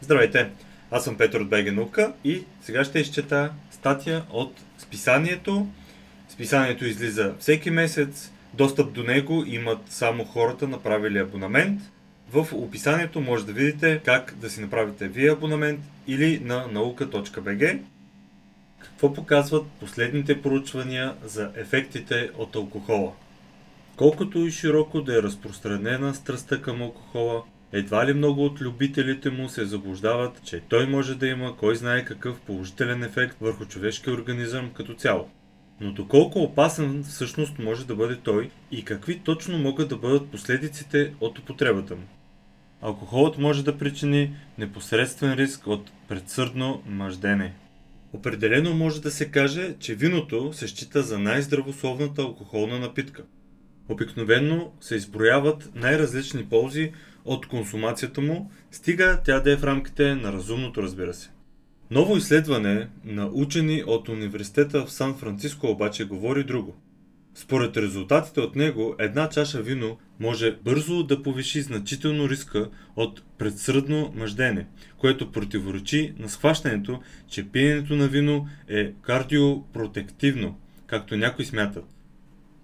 Здравейте, аз съм Петър от БГ и сега ще изчета статия от списанието. Списанието излиза всеки месец. Достъп до него имат само хората направили абонамент. В описанието може да видите как да си направите вие абонамент или на наука.bg. Какво показват последните проучвания за ефектите от алкохола? Колкото и широко да е разпространена страстта към алкохола, едва ли много от любителите му се заблуждават, че той може да има кой знае какъв положителен ефект върху човешкия организъм като цяло. Но доколко опасен всъщност може да бъде той и какви точно могат да бъдат последиците от употребата му? Алкохолът може да причини непосредствен риск от предсърдно мъждене. Определено може да се каже, че виното се счита за най-здравословната алкохолна напитка. Обикновено се изброяват най-различни ползи от консумацията му, стига тя да е в рамките на разумното, разбира се. Ново изследване на учени от университета в Сан Франциско обаче говори друго. Според резултатите от него, една чаша вино може бързо да повиши значително риска от предсръдно мъждене, което противоречи на схващането, че пиенето на вино е кардиопротективно, както някои смятат.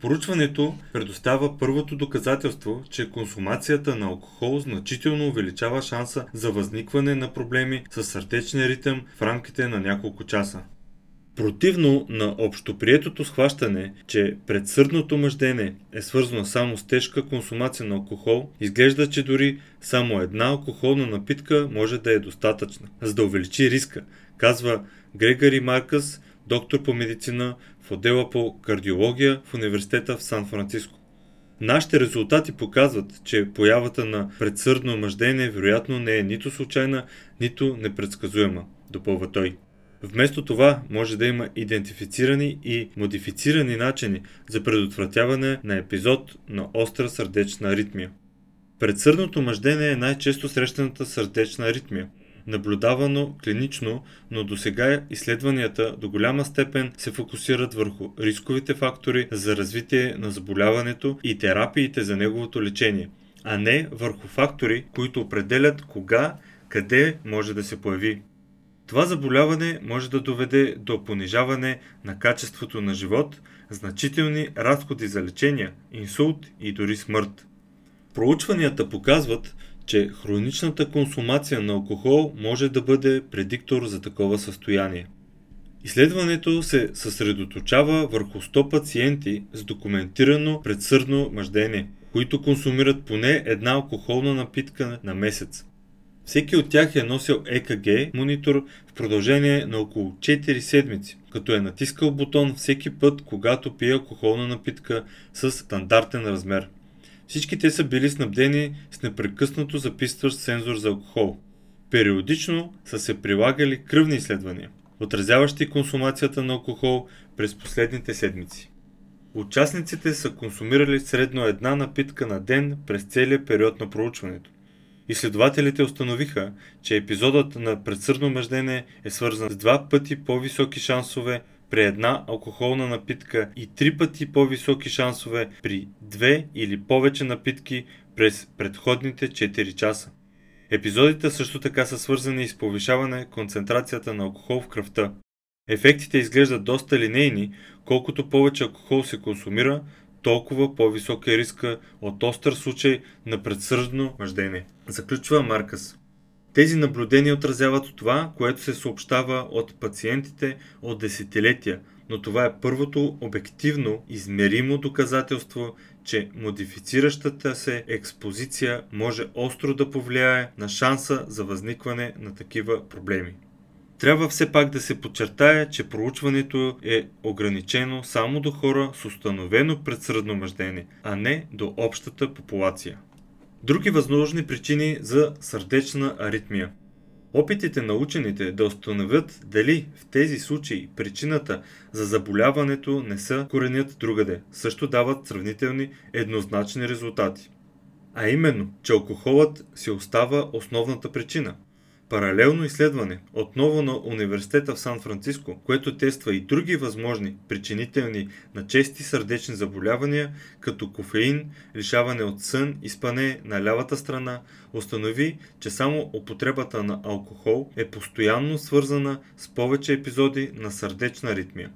Поручването предоставя първото доказателство, че консумацията на алкохол значително увеличава шанса за възникване на проблеми с сърдечния ритъм в рамките на няколко часа. Противно на общоприетото схващане, че предсърдното мъждене е свързано само с тежка консумация на алкохол, изглежда, че дори само една алкохолна напитка може да е достатъчна, за да увеличи риска, казва Грегори Маркъс, доктор по медицина в отдела по кардиология в университета в Сан-Франциско. Нашите резултати показват, че появата на предсърдно мъждение вероятно не е нито случайна, нито непредсказуема, допълва той. Вместо това може да има идентифицирани и модифицирани начини за предотвратяване на епизод на остра сърдечна аритмия. Предсърдното мъждение е най-често срещаната сърдечна аритмия – наблюдавано клинично, но до сега изследванията до голяма степен се фокусират върху рисковите фактори за развитие на заболяването и терапиите за неговото лечение, а не върху фактори, които определят кога, къде може да се появи. Това заболяване може да доведе до понижаване на качеството на живот, значителни разходи за лечение, инсулт и дори смърт. Проучванията показват, че хроничната консумация на алкохол може да бъде предиктор за такова състояние. Изследването се съсредоточава върху 100 пациенти с документирано предсърдно мъждение, които консумират поне една алкохолна напитка на месец. Всеки от тях е носил ЕКГ монитор в продължение на около 4 седмици, като е натискал бутон всеки път, когато пие алкохолна напитка с стандартен размер. Всички те са били снабдени с непрекъснато записващ сензор за алкохол. Периодично са се прилагали кръвни изследвания, отразяващи консумацията на алкохол през последните седмици. Участниците са консумирали средно една напитка на ден през целия период на проучването. Изследователите установиха, че епизодът на предсърдно мъждене е свързан с два пъти по-високи шансове при една алкохолна напитка и три пъти по-високи шансове при две или повече напитки през предходните 4 часа. Епизодите също така са свързани с повишаване концентрацията на алкохол в кръвта. Ефектите изглеждат доста линейни, колкото повече алкохол се консумира, толкова по-висок е риска от остър случай на предсърдно мъждение. Заключва Маркъс. Тези наблюдения отразяват това, което се съобщава от пациентите от десетилетия, но това е първото обективно измеримо доказателство, че модифициращата се експозиция може остро да повлияе на шанса за възникване на такива проблеми. Трябва все пак да се подчертая, че проучването е ограничено само до хора с установено предсръдно мъждение, а не до общата популация. Други възможни причини за сърдечна аритмия. Опитите на учените да установят дали в тези случаи причината за заболяването не са коренят другаде, също дават сравнителни еднозначни резултати. А именно, че алкохолът си остава основната причина. Паралелно изследване, отново на университета в Сан-Франциско, което тества и други възможни причинителни на чести сърдечни заболявания, като кофеин, лишаване от сън и спане на лявата страна, установи, че само употребата на алкохол е постоянно свързана с повече епизоди на сърдечна аритмия.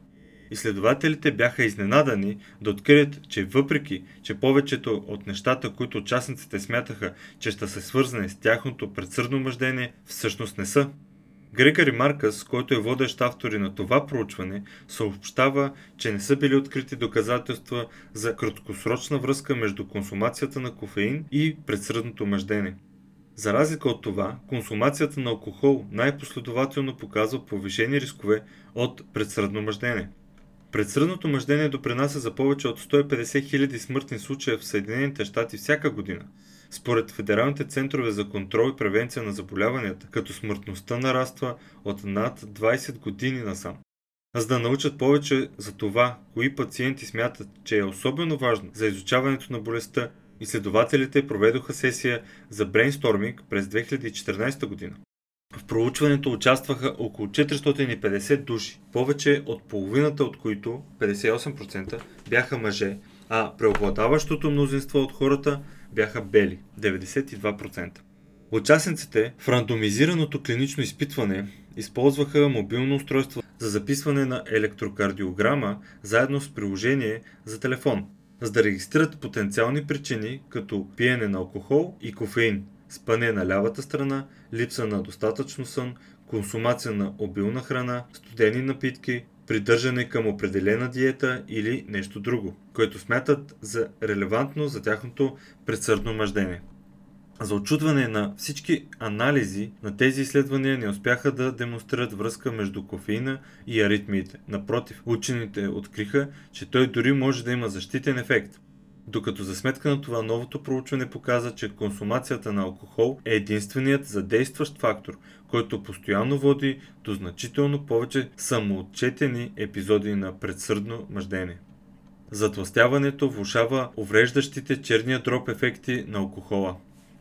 Изследователите бяха изненадани да открият, че въпреки, че повечето от нещата, които участниците смятаха, че ще се свързани с тяхното предсърдно мъждение, всъщност не са. Грегори Маркъс, който е водещ автори на това проучване, съобщава, че не са били открити доказателства за краткосрочна връзка между консумацията на кофеин и предсръдното мъждение. За разлика от това, консумацията на алкохол най-последователно показва повишени рискове от предсръдно мъждение. Предсръдното мъждение допринася за повече от 150 000 смъртни случая в Съединените щати всяка година. Според федералните центрове за контрол и превенция на заболяванията, като смъртността нараства от над 20 години насам. За да научат повече за това, кои пациенти смятат, че е особено важно за изучаването на болестта, изследователите проведоха сесия за брейнсторминг през 2014 година. В проучването участваха около 450 души, повече от половината от които, 58%, бяха мъже, а преобладаващото мнозинство от хората бяха бели, 92%. Участниците в рандомизираното клинично изпитване използваха мобилно устройство за записване на електрокардиограма заедно с приложение за телефон, за да регистрират потенциални причини като пиене на алкохол и кофеин, спане на лявата страна, липса на достатъчно сън, консумация на обилна храна, студени напитки, придържане към определена диета или нещо друго, което смятат за релевантно за тяхното предсърдно мъждение. За очудване на всички анализи на тези изследвания не успяха да демонстрират връзка между кофеина и аритмиите. Напротив, учените откриха, че той дори може да има защитен ефект. Докато за сметка на това новото проучване показа, че консумацията на алкохол е единственият задействащ фактор, който постоянно води до значително повече самоотчетени епизоди на предсърдно мъждение. Затластяването влушава увреждащите черния дроб ефекти на алкохола.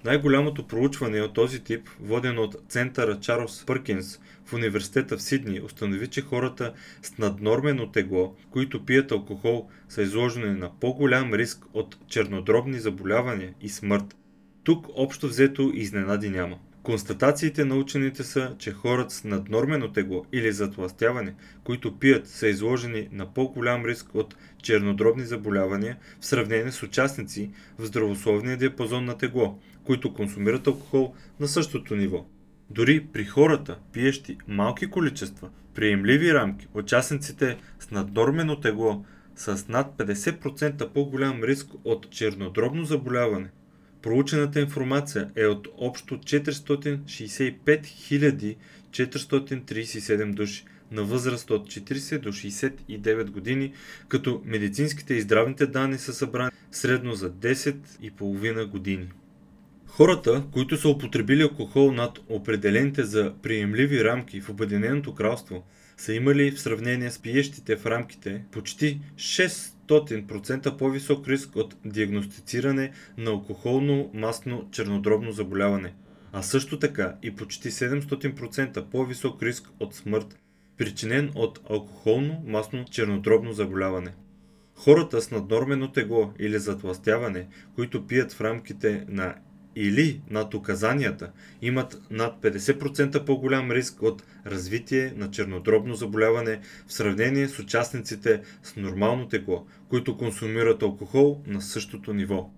Най-голямото проучване от този тип, водено от центъра Чарлз Пъркинс в университета в Сидни, установи, че хората с наднормено тегло, които пият алкохол, са изложени на по-голям риск от чернодробни заболявания и смърт. Тук общо взето изненади няма. Констатациите на учените са, че хората с наднормено тегло или затластяване, които пият, са изложени на по-голям риск от чернодробни заболявания в сравнение с участници в здравословния диапазон на тегло, които консумират алкохол на същото ниво. Дори при хората, пиещи малки количества, приемливи рамки, участниците с наднормено тегло с над 50% по-голям риск от чернодробно заболяване. Проучената информация е от общо 465 437 души на възраст от 40 до 69 години, като медицинските и здравните данни са събрани средно за 10,5 години. Хората, които са употребили алкохол над определените за приемливи рамки в Обединеното кралство, са имали в сравнение с пиещите в рамките почти 600% по-висок риск от диагностициране на алкохолно масно чернодробно заболяване, а също така и почти 700% по-висок риск от смърт, причинен от алкохолно масно чернодробно заболяване. Хората с наднормено тегло или затластяване, които пият в рамките на или над указанията имат над 50% по-голям риск от развитие на чернодробно заболяване в сравнение с участниците с нормално тегло, които консумират алкохол на същото ниво.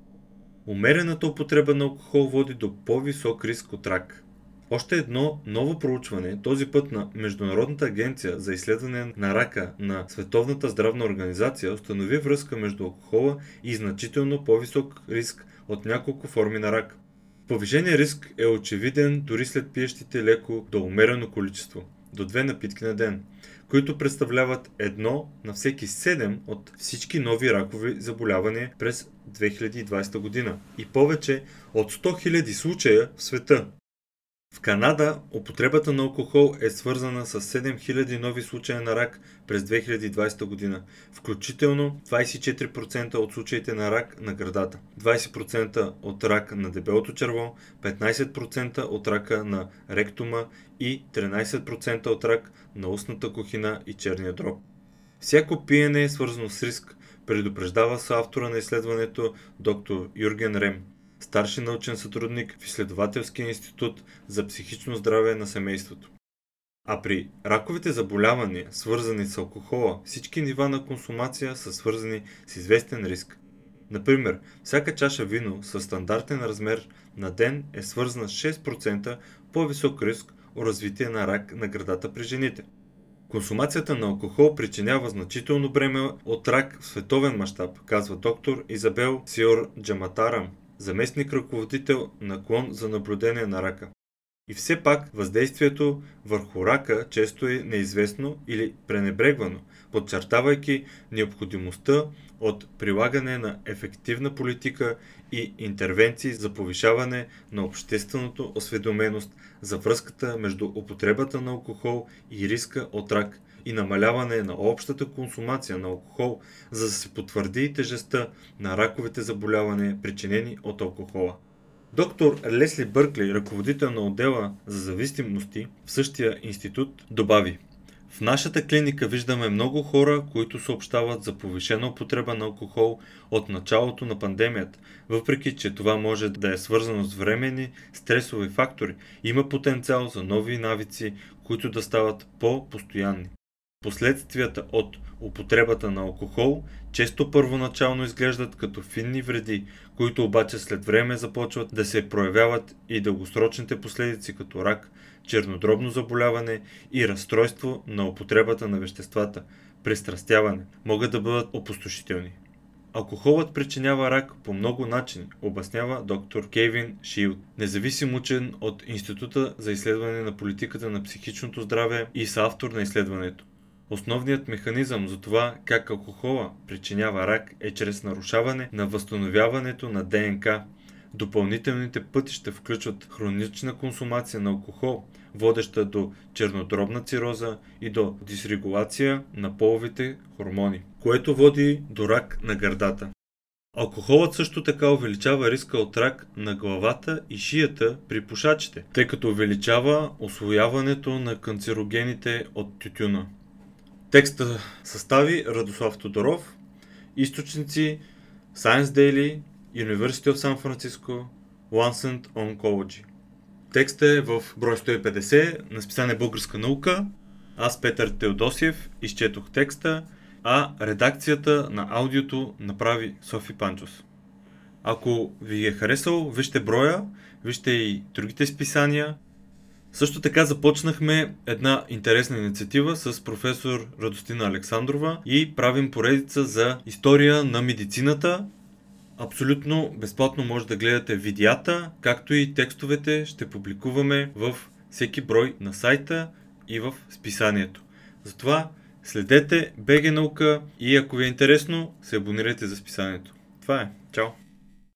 Умерената употреба на алкохол води до по-висок риск от рак. Още едно ново проучване, този път на Международната агенция за изследване на рака на Световната здравна организация, установи връзка между алкохола и значително по-висок риск от няколко форми на рак. Повишения риск е очевиден дори след пиещите леко до умерено количество, до две напитки на ден, които представляват едно на всеки 7 от всички нови ракови заболявания през 2020 година и повече от 100 000 случая в света. В Канада употребата на алкохол е свързана с 7000 нови случая на рак през 2020 година, включително 24% от случаите на рак на градата, 20% от рак на дебелото черво, 15% от рака на ректума и 13% от рак на устната кухина и черния дроб. Всяко пиене е свързано с риск, предупреждава с автора на изследването доктор Юрген Рем старши научен сътрудник в изследователския институт за психично здраве на семейството. А при раковите заболявания, свързани с алкохола, всички нива на консумация са свързани с известен риск. Например, всяка чаша вино с стандартен размер на ден е свързана с 6% по-висок риск от развитие на рак на градата при жените. Консумацията на алкохол причинява значително бреме от рак в световен мащаб, казва доктор Изабел Сиор Джаматарам, заместник ръководител на клон за наблюдение на рака. И все пак въздействието върху рака често е неизвестно или пренебрегвано, подчертавайки необходимостта от прилагане на ефективна политика и интервенции за повишаване на общественото осведоменост за връзката между употребата на алкохол и риска от рак и намаляване на общата консумация на алкохол, за да се потвърди тежестта на раковите заболявания, причинени от алкохола. Доктор Лесли Бъркли, ръководител на отдела за зависимости в същия институт, добави В нашата клиника виждаме много хора, които съобщават за повишена употреба на алкохол от началото на пандемията. Въпреки, че това може да е свързано с времени стресови фактори, има потенциал за нови навици, които да стават по-постоянни. Последствията от употребата на алкохол често първоначално изглеждат като финни вреди, които обаче след време започват да се проявяват и дългосрочните последици като рак, чернодробно заболяване и разстройство на употребата на веществата, пристрастяване, могат да бъдат опустошителни. Алкохолът причинява рак по много начини, обяснява доктор Кейвин Шилд, независим учен от Института за изследване на политиката на психичното здраве и съавтор на изследването. Основният механизъм за това как алкохола причинява рак е чрез нарушаване на възстановяването на ДНК. Допълнителните пътища включват хронична консумация на алкохол, водеща до чернодробна цироза и до дисрегулация на половите хормони, което води до рак на гърдата. Алкохолът също така увеличава риска от рак на главата и шията при пушачите, тъй като увеличава освояването на канцерогените от тютюна. Текста състави Радослав Тодоров, източници Science Daily, University of San Francisco, Lancet Oncology. Текстът е в брой 150 на списание Българска наука. Аз, Петър Теодосиев, изчетох текста, а редакцията на аудиото направи Софи Панчос. Ако ви е харесал, вижте броя, вижте и другите списания – също така започнахме една интересна инициатива с професор Радостина Александрова и правим поредица за история на медицината. Абсолютно безплатно може да гледате видеята, както и текстовете ще публикуваме в всеки брой на сайта и в списанието. Затова следете БГ наука и ако ви е интересно, се абонирайте за списанието. Това е. Чао!